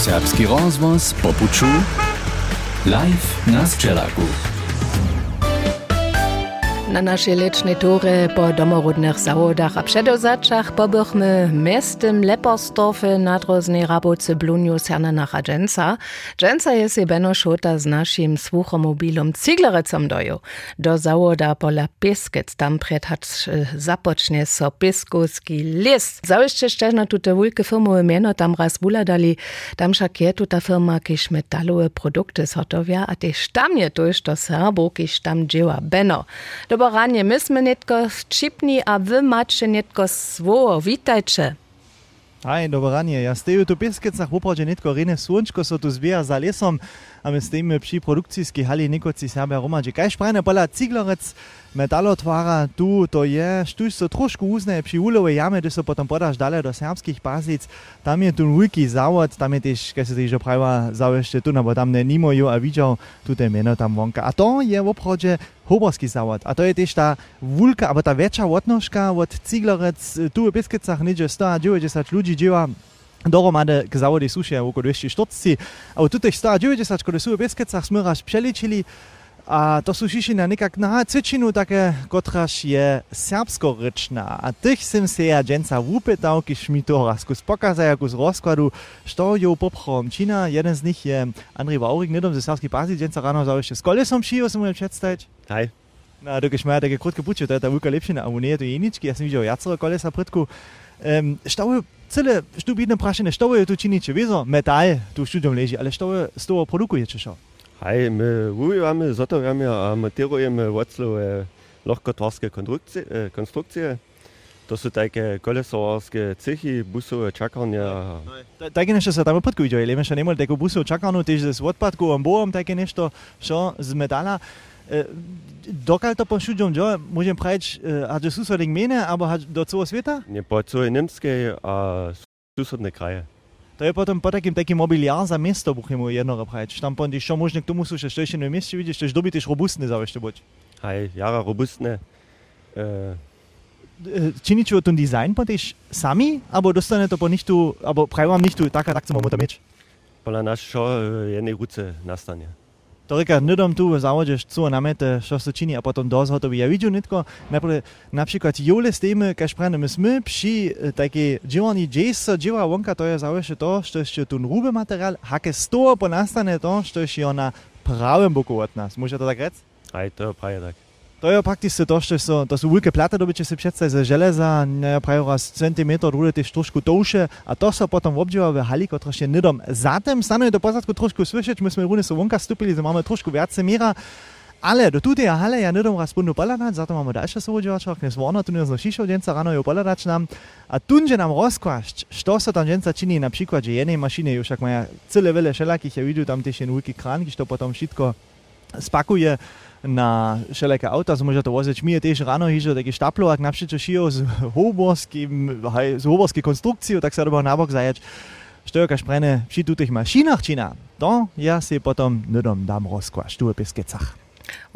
Serbski rozvoz po puču. Live na Sčelaku. Na naszej lecznej turze po domorodnych zawodach a przedozaczach pobychmy miastem Leperstorfy na droznej raboce Bluniu Sernanach Dżęca. Dżęca jest beno szota z naszym słuchomobilom Ciglerecom doju. Do zawoda pola Pieskec tam predhacz zapocznie so Piskuski list. Załyszcze szczerno tute wulke firmowe miano tam raz wuladali, tam však je tuta firma, kiż metalowe produkty zhotowia, a tež tam je tuž to Serbo, kiž tam dzieła beno. Ranie, my sme netko čipni, a wy macie netko svojo. Witajcie. Aj, dobro ranie. Ja steju tu Pieskecach w opradzie netko rene słončko so tu zbija za lesom, a my stojimy przy produkcyjskiej hali Nikoci Serbia Romadže. Kaj šprajne pola Ciglerec medalotvara, tu to je, štuj so trošku uzne, pri ulove jame, da se potem podaš dalje do srpskih pazic, tam je tu Wiki zavod, tam je tež, kaj se ti že pravi, zavešte tu, no, bo tam ne nimajo, a videl tudi imeno tam vonka. A to je v obhodže Hoborski zavod, a to je tež ta vulka, ali ta večja votnoška od Ciglarec, tu v Piskicah nič 190 ljudi živa. Doromade k zavodi suše v okolici 240, a v tutih 190, ko so v Piskicah, smiraš pšeličili. A to sú šišina nekak na cvičinu také, kotraž je serbskorečná. A tých som se ja dženca vúpetal, když mi to raz kus pokazaj, kus rozkladu, što jo poprom Čína. Jeden z nich je Andrej Vaurik, nedom ze serbský pázi, dženca ráno zaujšte s kolesom šijo, som mu představiť. Hej. No, dokiaľ má také krutké pučo, to je tá veľká lepšina, a mu nie je to jeničky, ja som videl jacero kolesa predku. Um, što cele štubidne prašene, što je tu činiče, vizo, metal tu v štúdium leží, ale što je z toho produkujete čo? Aj, my uvijamo, zotovjamo, amatirujemo voclove lahkotvarske konstrukcije, eh, konstrukcije. To so take kolesovarske cehi, busove čakanja. Tako nešto se tam odpadku vidijo, ili imaš ne more tako busov čakanju, tež z odpadkom, bojem, tako nešto šo zmetala. E, eh, dokaj to pošuđom, jo, možem pravič, eh, a že susoding mene, ali do celo sveta? Ne, po celo Nemske, a susodne kraje. To je potom po takým takým mobiliár za mesto, buchemu jednoho praviť. Tam potom, čo možno k tomu sú, že ešte na mieste vidíš, to je doby tiež robustné zavešte buď. Hej, jara robustné. E, Činičo ten design po tiež sami, alebo dostane to po nichtu, alebo prajú vám nichtu, taká tak chceme to mieć? Podľa nás čo jednej ruce nastane. To reka, nedom tu závode, co namete, čo sa činí a potom dosť hotový. Ja vidím netko, napríklad jole s tým, keď prane my sme pri také dživaní džes, dživa vonka, to je zaujímavé to, što ešte tu rúbe materiál, hake z toho po nastane to, što ešte je na pravém boku od nás. Môže to tak rec? Hej, to je tak. To je prakticky to, što so, to sú veľké plate, dobyče si predstaviť ze železa, prajú raz centimetr, druge tiež trošku touše a to sa potom obdíva v hali, ktorá ešte nedom. Zatem stanuje do pozadku trošku slyšeć, my sme rúne so vonka stúpili, že máme trošku viacej ale do tutej hale ja nedom raz bundu poladať, za to máme ďalšie súvodživačok, dnes vorno tu dnes šišo dženca ráno ju poladať nám a tunže nám rozkvašť, što sa tam dženca činí, napríklad, že jednej mašine ju však majú celé veľa všelakých, ja vidím tam tiež jeden veľký krán, když to potom všetko spakuje na všelijaké auta, so môže to voziť. My je tiež ráno hižo taký štaplovák na všetko z hoborským, z hoborskej konstrukciou, tak sa dobo nabok zajať. Što je kašprene przy tutych maszynach čina, to ja si potom nedom dám rozkvaš tu v Pieskecach.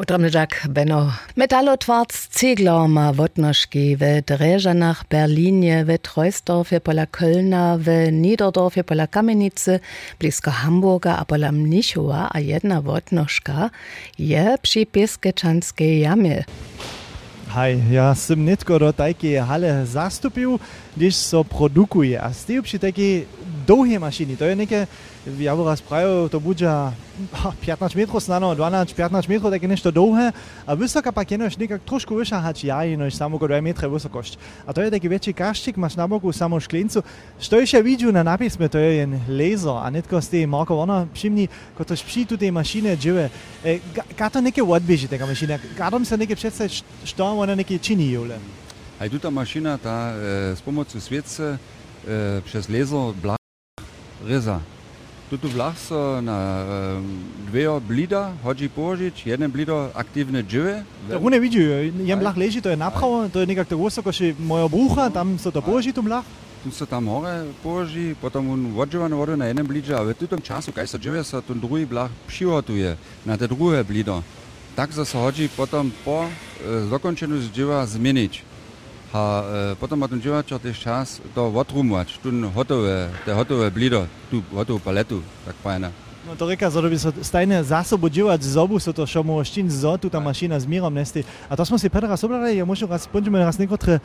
Utromniczak Benno. Metalotwarz Ziegler ma wotnożki w Dreżanach, Berlinie, w Treusdorfie, pola Kölna, w Niederdorfie, pola Kamienicy, blisko Hamburga, a pola Mnichowa, a jedna wotnożka je przy Pieskeczanskiej jamie. Hej, ja som netko do takej hale zastúpil, když so produkuje. A stejú przy takej dlouhé mašiny. To je nejaké, ja bi razpravil, to buđa 15 metrov stano, 12-15 metrov, tako je nešto dolge, a visoka pa je noš nekak trošku viša, hač ja in noš samo kot 2 metre visokošč. A to je taki večji kaščik, imaš na boku samo šklencu. Što je še videl na napisme, to je en laser, a netko s te Marko Vona šimni, kot to špši tudi mašine džive. E, kaj to neke odbeži tega mašine? Kaj tam se neke predstavlja, što ona neke čini jevle? A je tudi ta mašina, ta eh, s pomočjo svetce, eh, čez lezo, blag, reza. Tudi v Vlah so na um, dvejo blida, Hoči Požič, jedne blido aktivne džive. Tako ne vidijo, jem lahko leži, to je napchao, to je nekako tako, kot še moja bruha, tam so to požiči, tam lahko. Tu so tam more poži, potem on vodživa na vodu na enem bliže, a v tem času, kaj so džive, so tu drugi blah pšivotuje, na te druge blido. Tako so se hoči potem po eh, dokončenju dživa zmeniči. A e, potom ma ten dziewaczor też czas to odrumować, tu hotowe, te hotowe blido, tu hotową paletu, tak fajne. No to reka, że by so stajne zasobu działać z obu, so to šo mo štin zo, tu ta mašina z mirom nesti. A to smo si pred raz obrali, ja možno raz spądzimy raz niektóre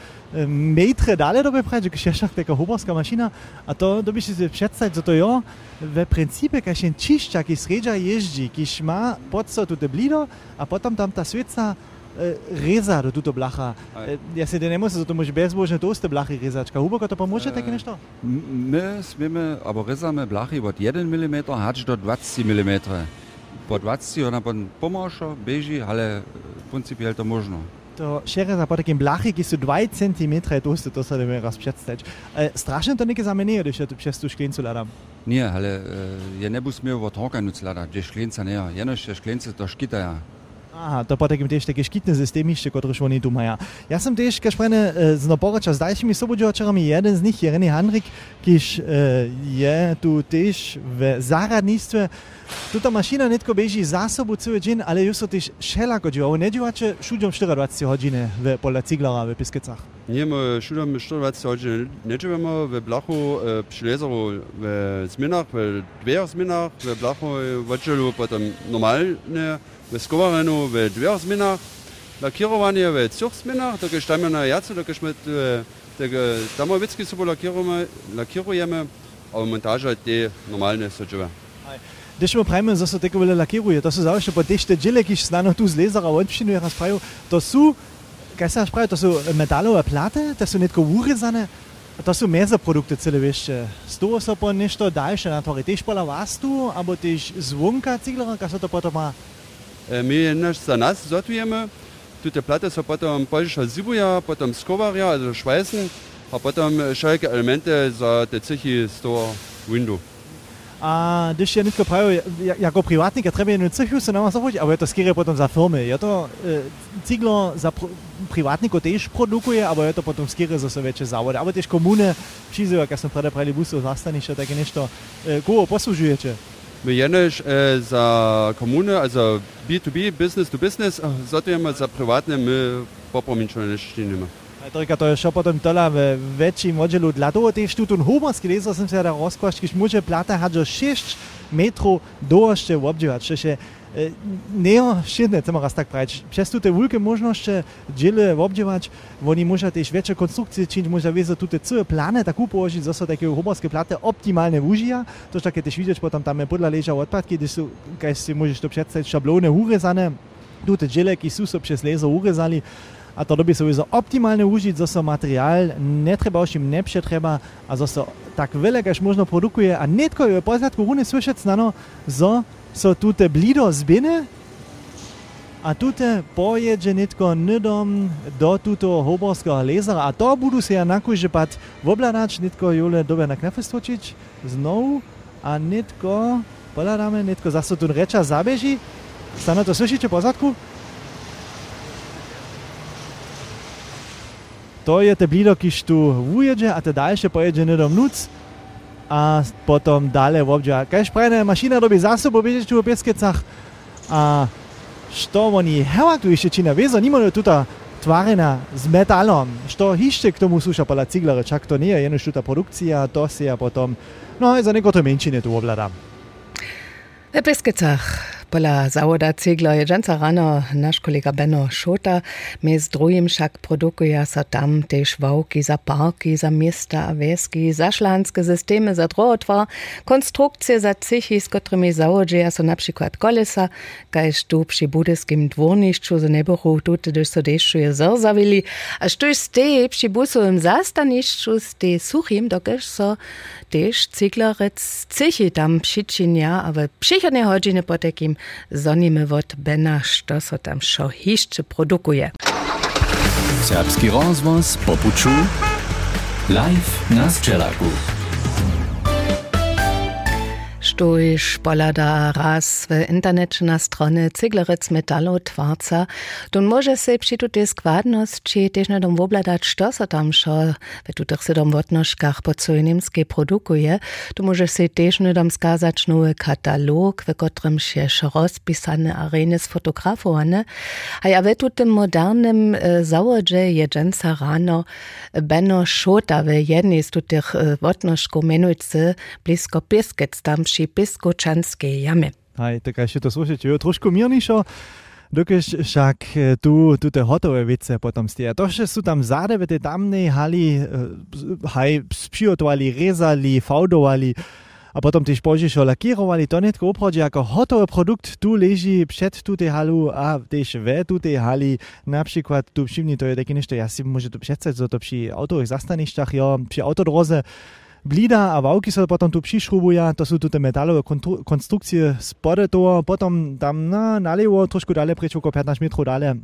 metre dalej do wyprać, że kisieszach taka huborska mašina. A to doby si sobie przedstawić, co to jo, w principie kaś ten čišťa, ki sredža jeździ, kiś ma pod so tu te blido, a potom tam ta sveca Eh, reza do tuto blaha. Eh, ja se ne morete, zato mož brezbožne toste blahi rezačka. Uboko to pomožete, eh, kaj nešto? Mi smemo, abo rezame blahi od 1 mm, hač do 20 mm. Po 20 ona pomožo, beži, ale principijelno to možno. To šere za potakim blahi, ki so 2 cm toste, to se ne more razpredstaviti. Strašno to nekaj zamenijo, da še tu čez tu škrincu ladam. Ne, ale je ne bo smel v otroka nuc ladati, že škrinca ne, ja. je noč škrince to škitaja. Aha, to pa takim tež takie škitne zastemišče, kot rešvoni tu maja. Jaz sem tež, kaj šprene, eh, z naporoča z daljšimi sobođočarami, eden z njih je René Hanrik, kiž eh, je tu tež v zaradnictve. Tuta mašina netko beži za sobo cel džin, ali jo so tež šelako dživo, ne dživače šudjom 24 hodine v pola Ciglava v Piskecah. Njemu eh, šudjom 24 hodine ne živemo v Blahu, pri Lezeru v Zminah, v dveh Zminah, v Blahu, v Včelu, potem normalne razgovarjanju v dveh zmenah, lakirovanje v treh zmenah, tako štajmo na jacu, tako smo tega tamovitski sobo lakirujemo, lakirujemo, a montaža te normalne sočeve. Dešmo pravimo, da so tako bile lakiruje, to so završne pa te štežele, ki so znano tu z lezara v občini, jaz pravim, to so, kaj se pravi, to so metalove plate, to so netko urezane, to so meza produkte cele vešče. S to so pa nešto daljše, na torej tež pola vas tu, ali tež zvonka ciglera, kaj so to pa to ima. My naš za nas zotujemy, tu te plate so potom polsza zibuja, potom skowaria, also schweißen, a potom wszelkie elementy za te cechy z toho windu. A když je netko prajo, jako privatnik, treba jednu cechu se nama zavodit, ale je to skýre potom za firmy. Je to e, ciglo za pr privatniko tež produkuje, ale je to potom skýre za veće zavode. Ale tež komune, přizujú, jak som prede prali busu, zastanište, také nešto. E, koho poslužujete? My jenož e, za komune, also B2B, Business to Business, zotujemy za prywatne, my popromiczone nie nie To je šo potom tola v väčším oddielu dla toho tiež tu tu humorský lezer som sa da rozkvašť, keď môže plata hadžo 6 metrov dôšte obdívať, čiže Neo šedne, chcem raz tak praviť. Przez te veľké možnosti dziele obdívať, oni môžu tiež väčšie konstrukcie činiť, môžu viesť tu te celé plány tak upožiť, zase také humorské platy optimálne využija. To také tiež vidieť, potom tam odpadky, kde sú, keď si môžeš to predstaviť, šablóny urezané, tu te dziele, sú so przez laser urezali, a to doby sowieso optimalne užiť, zo so materiál netreba už im nepřetreba a zo so tak veľa, až možno produkuje. A netko je pozadku rune slyšet snano, zo so tute blido zbine? A tute pojedzie netko nydom do tuto hoborského lezera a to budu se ja nakuže pat vobladač netko jule dobe na knefe stočiť znovu. A netko, poľadáme, netko zase tu reča zabeží. Stano to slyšíte pozadku? To je tepljilo, ki štuvuje, a te daljše pojeđe ne domnuc, a potom dalje v obdža. Kaj šprajne mašina dobi za sabo, bežeš v peskecah, a što oni heva tu išče, či navezo, nimajo tuta tvarjena z metalom, što išče k tomu suša pala ciglare, čak to nije, eno štuta produkcija, to se je potom, no, za neko to menšine tu obladam. V peskecah Pola zawoda cegla je dżęca rano nasz kolega Benno Schota, my z drugim však produkuje sa tam tež wałki za parki, za miasta a wieski, za szlanskie systemy, za drogotwar, konstrukcje za cichy, z którymi zawodzieja so na przykład kolesa, kajż tu przy budyskim dworniszczu z neboru tute też so deszczuje zerzawili, a sztuś z tej przy busowym zastaniszczu z tej suchim, dokeż so tež ciglarec cichy tam přičinia, ale přichodne hodiny po takým zoníme od Bena, što so tam šo hišče produkuje. Serbski rozvoz popuču live na Sčelaku. Štuj špolada raz w internecie na stronie Ciglerec Metalu Twarca. Tu może się przy tutej składności też na dom wobladać, co se tam szо w tutych se dom wotnoszkach po co niemskie produkuje. Tu może się też na dom skazać nowy katalog, w którym się rozpisane areny sfotografowane. A ja w tutym modernym e, zawodzie jedzenca rano Benno Szota w jednej z tutych e, wotnoszków menujcy blisko Pieskec tam przy Piskočanskej jamy. Hej, tak ešte to slušajte, jo trošku mirnejšo, dokiaľ však e, tu, tu te hotové vece potom ste. To, že sú tam zade v tej tamnej hali, e, hej, přigotovali, rezali, faudovali, a potom tiež požišo lakírovali, to netko obchodzi ako hotový produkt. Tu leží před tu tej halu a tiež ve tu tej hali, napríklad tu všimni, to je také niečo, ja si môžem to představiť, to pri autových zastanišťach, jo, pri autodroze, blida, a valky se potom tu přišrubují, to jsou tu ty metalové konstrukce spode toho, potom tam na, nalevo, trošku dále, prečo 15 metrov dále,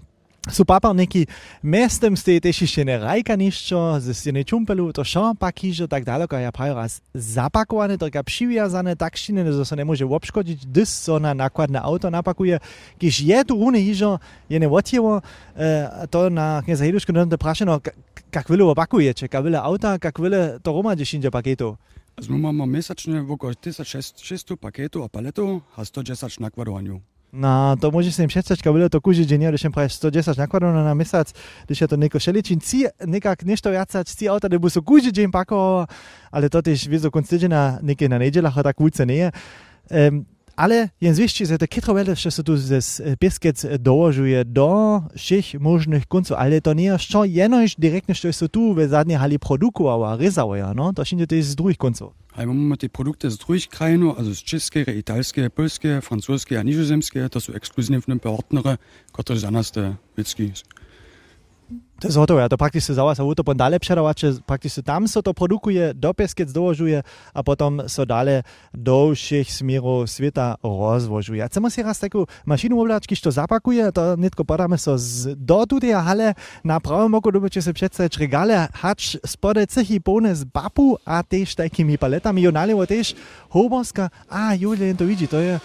Su paparniki mestem ste też jeszcze nie rajka niszczo, ze steny čumpelu, to šo pak hižo tak daleko, ja prajo raz zapakowane, to jak przywiązane, tak ściny, że se nie może obszkodzić, gdyż so na nakładne auto napakuje, kiż je tu runy hižo, je e, to na knieza Hiduszku no to prasze, no, jak wiele opakujecie, jak wiele auta, jak wiele to roma 10 paketów. Also my mamy mesacznie około 1600 paketów a paletów, a 110 nakładowaniu. No, to môže si im představiť, bude to kúžiť, že nie, když im praje 110 nakladov na mesiac, když je to neko šeličín, ci nekak nešto viacať, ci auta, nebo sú kúžiť, že im pakoval, ale to tiež vizo konc týždňa, niekde na nedelách, tak vúce nie je. Um, ale jen zwiści, że te kitrowele, że się tu z Pieskec dołożuje do všich możnych końców, ale to nie jest co jenoś direktnie, że się tu w zadniej hali produkowało, ryzało, no, to się to jest z drugich końców. A mamy te produkty z drugich krajów, also z czeskie, italskie, polskie, francuskie a nizozemskie, to są ekskluzywne partnery, które za nas te witzki To jest gotowe, to prakticky zaraz a to dalej przedawać, prakticky tam so to produkuje, do Pieskec dołożuje, a potem so dalej do všich smerów świata rozwożuje. Chcemy si raz taką maszynę oblać, kiedy to zapakuje, to nitko podamy so z, do tutaj hale na prawym oku, dobycie się przedstawić regale, hacz spode cychy pełne z bapu, a też takimi paletami, jo nalewo też hoborska, a Julien to widzi, to je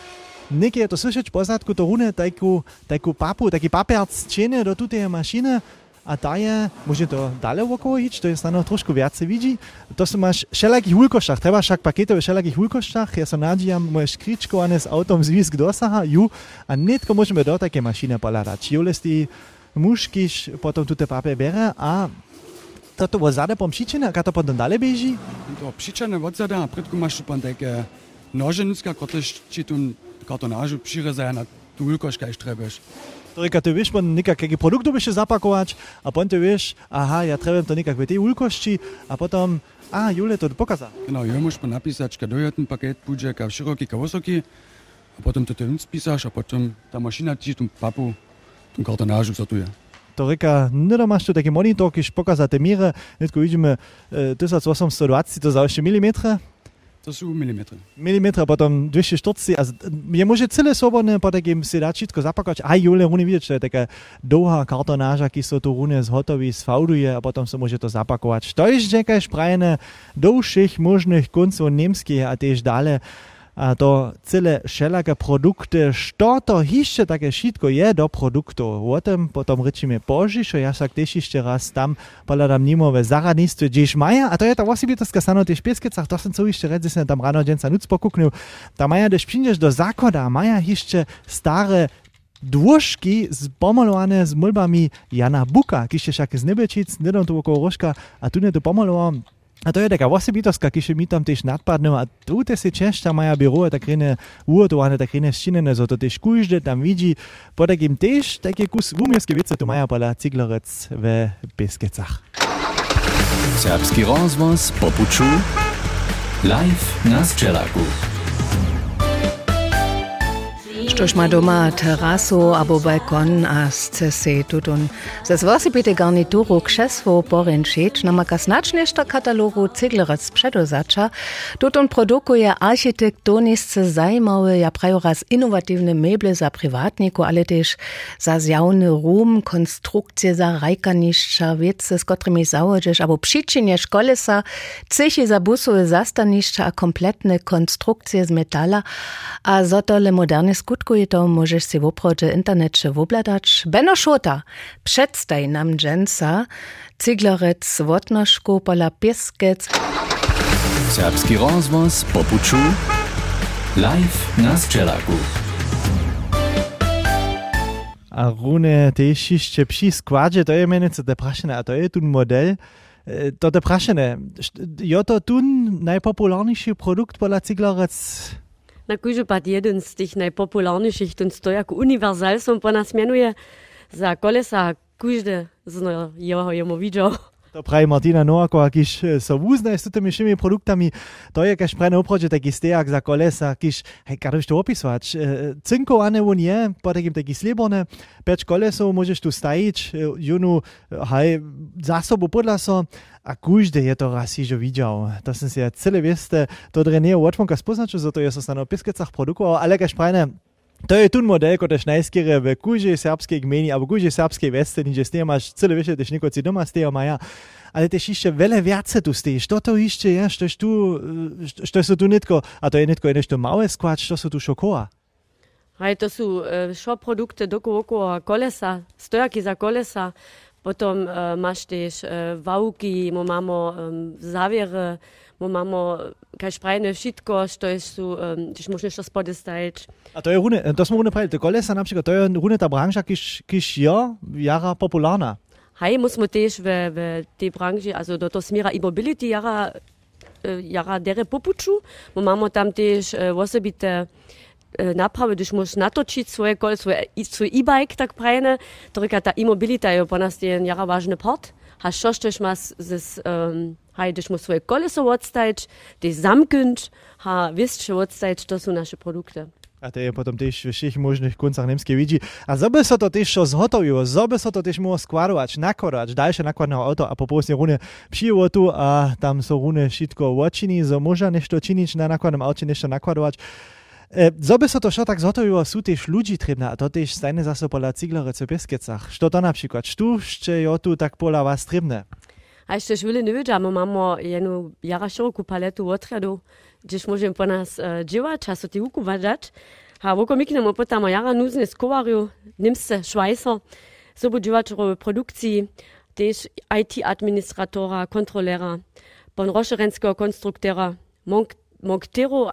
Niekie je to słyszeć, pozadku to rune taką, taką papu, taki papierc cienie do tutej maszyny, a daje, może to dalej wokoło iść, to jest na troszkę więcej widzi. To są masz wszelakich hulkoszach, trzeba wszak pakiety w wszelakich hulkoszach, ja się nadzieję, możesz kriczkowane z autom zwisk dosaha, ju, a nitko możemy do takie maszyny poladać. Ju jest i muszkiś, potem tu te papier bere, a to to było zade pom przyczyny, a to potem dalej bieži? To przyczyny od zada, a predku masz pan takie nożenicka, które ci tu kartonażu przyrezają na tu hulkoszka, jak trebaš. Torika, ty wiesz, man nekakšne produkty by się zapakować, a potem ty wiesz, aha, ja trzeba to nekak w tej ulkości, a potem, a, Jule to pokaza. No, ja muszę napisać, kiedy je ten pakiet pójdzie, jak szeroki, jak wysoki, a potem to ty nic pisasz, a potem ta maszyna ci tą papu, tą kartonażu sortuje. Torika, nie masz tu taki monitor, kiedy pokaza te miry, tylko widzimy e, 1820 to za 8 mm, To sú milimetry. Milimetra, potom 240, a je môže celé svobodné po takým si dať všetko zapakovať. Aj Jule, rune vidieť, že je taká dlhá kartonáža, keď sa tu rune zhotoví, sfauduje a potom sa môže to zapakovať. To je nejaké šprajené do všich možných koncov nemských a tiež dále. To cele všelaké produkty, što to hišće také šitko je do produktov. O tym potom rečíme požišo, ja sa tiež ešte raz tam pohľadám nimové zaradnictve, kdež maja, a to je tá osobitostka stano tiež pieskecach, to som co reći, som tam ráno deň sa nuc pokúknul, tam maja, když prídeš do zákoda, maja ešte staré dôžky pomalowane z mulbami Jana Buka, kište však z Nebečic, nedom tu okolo rožka, a tu ne to pomaloval a to je taka osobitostka, keď mi tam tiež nadpadne a tu si češťa maja biro, tak rene uhotowane, tak rene ščinene, so to tiež kúžde tam vidí, po takým tiež také kus umierské vice tu maja pola Ciglerec ve Biskecach. Serbski rozvoz popuču live na Sčelaku. Štož ma doma terasu abo balkon a se tutun ze zwosipite garnituru krzesło poręczyć na maka znaczniejsza katalogu cyglerec przedozacza tutun produkuje architektonisce zajmowe ja prajo raz innovatywne meble za privatniku, ale też za zjawny rum, konstrukcje za rajkaniszcza, wiece, z którymi założysz, abo przyczyniesz kolesa, cychy za zastaniszcza, a kompletne konstrukcje z metala, a zotole moderne skutki je to możesz si w oprodzie internecie wobladać. Beno Szota, przedstaj nam dżęca, cyglarec, wotnoszku, pola pieskec. Serbski rozvoz po puču, live na Sčelaku. A rune też jeszcze przy składzie, to je menice te prašene, a to je tu model, e, to te prašene. Jo to tu najpopularniejszy produkt pola cyglarec na kujże pad jeden z tych najpopularniejszych, ten to jako uniwersal są po mianuje za kolesa kujże z jeho jemu. To pravi Martina Noako, kiš so vúzne s tými všimi produktami, to je kaž prene oproti taký stejak za kolesa, kiš, hej, kada to opisovať. Cinkované on je, po takým taký slibone, peč kolesov môžeš tu stajiť, junu, hej, zásobu podľa so, a kúžde je to raz že videl. To som si ja celé vieste, to dre nie je odfonka spoznačil, za to je so sa na piskecach produkoval, ale kaž prene, to je tu model, kot je najskere v kuži srpskej gmeni, alebo kuži srpskej veste, že s tem máš celé više, tež nikoci doma z tého maja. Ale tež ešte veľa viace tu stíš. Što to ešte je, što tu, sú tu nitko, a to je nitko je nešto malé skvať, što sú tu šokoa. Hej, to sú uh, šo produkty doko okolo kolesa, stojaky za kolesa, potom uh, máš tiež uh, vauky, máme um, záviere, bo mamy kaž prajne všetko, što je su, um, když možno što spode stajeć. A to je rune, to smo rune pravili, to kolesa na przykład, to je rune ta branža, kiž, kiž je jara popularna. Hej, musimy też w, w tej branży, also do to smira e-mobility jara, jara dere popuczu, bo mamy tam też uh, osobite naprawy, gdyż możesz natoczyć swoje kol, swoje, swój e-bike tak prajne, to ta e-mobilita je po nas ten jara ważny part. Hajdyż mu swoje koleso odstać, ty zamknąć, ha wiesz, odstać, to są nasze produkty. A to je potom też w wszystkich możnych końcach niemskie widzi. A zoby so to też zhotowiło, zoby so to też mogło składować, nakładać, dalsze nakładne auto, a po prostu runie przyjęło tu, a tam są runie wszystko odczyni, so można nešto czynić na nakładnym aucie, nešto nakładować. E, zoby so to šo tak zhotowiło, są też ludzi trzebne, a to też stajne zase pola ciglery w Pieskecach. Co to na przykład? Sztu, jeszcze jo tu tak pola was trzebne? A jeszcze żwili nie wiedziałam, mamy jedną jara szeroką paletu odradu, gdzieś możemy po nas uh, dziewać, so ty ukuważać. A woko miknemo potamo jara nuzne skowariu, nimse Schweizer, so bo dziewać produkcji, też IT-administratora, kontrolera, pon roszerenskiego konstruktera, monk, monktero,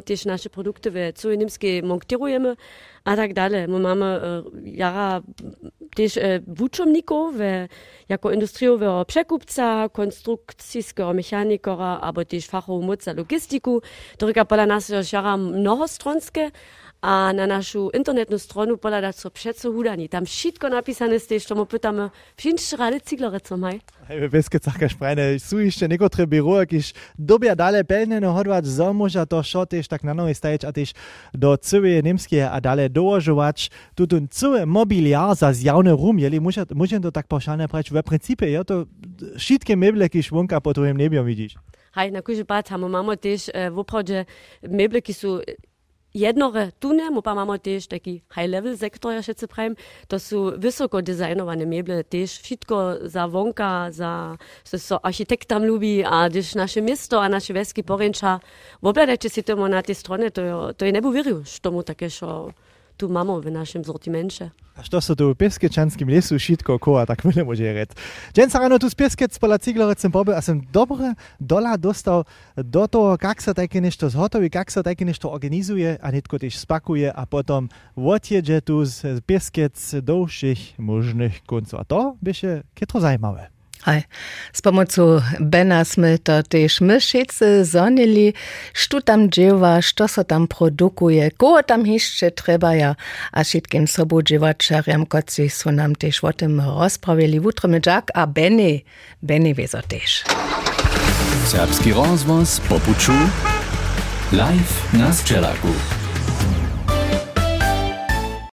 też nasze produkty w całej niemskiej monktierujemy, a tak dalej. My mamy uh, jara też e, wuczomników, jako industriowego przekupca, konstrukcyjskiego mechanikora, albo też fachowomocza logistiku. To pola nas jara mnohostronskie, a na naszą internetną stronę poladać co przeco hudani. Tam wszystko napisane jest, to my pytamy, wszystkie rady ciglory co maj. Hej, wiesz, co taka sprajne, są jeszcze niektóre biuro, jakieś dobia dalej pełne no hodwać, zo może to šo też tak na nowe stajeć, a też do całej niemskie, a dalej dołożować, tu ten cały mobiliar za zjawny rum, jeli muszę, to tak pauszalnie prać, w principie, ja to wszystkie meble, które szwunka po twoim niebie widzisz. Hej, na kurzy pat, mamy też e, w oprodzie meble, które są jednore tunemo, pa imamo tež taki high-level sektor, ja še se pravim, to so visoko dizajnovane meble, tež šitko za vonka, za, se so arhitektam ljubi, a když naše mesto a naše veski porenča, v obladeče si temu na te strone, to, jo, to je ne bo veril, što mu také šo. Šo... tu mamy w naszym sortimencie. A što so tu v Pieskečanskim lesu šitko koa, tak mi ne može reći. Džen sa rano tu z Pieskec pola ciglerec sem pobil, a sem dobre dola dostal do toho, kak sa také nešto zhotoví, kak sa také nešto organizuje a netko tiež spakuje a potom odjedzie tu z Pieskec do všich možných koncov. A to byše kytro zajímavé. Hej. Z pomocą Bena sme to też my wszyscy zonili, što tam dziewa, što so tam produkuje, kogo tam jeszcze trzeba ja, a wszystkim sobu dziewaczarjam, koci są nam też o tym rozprawili wutremy jak, a Benny, Benny wie so też. Serbski rozvoz po puču, live na Sčelaku.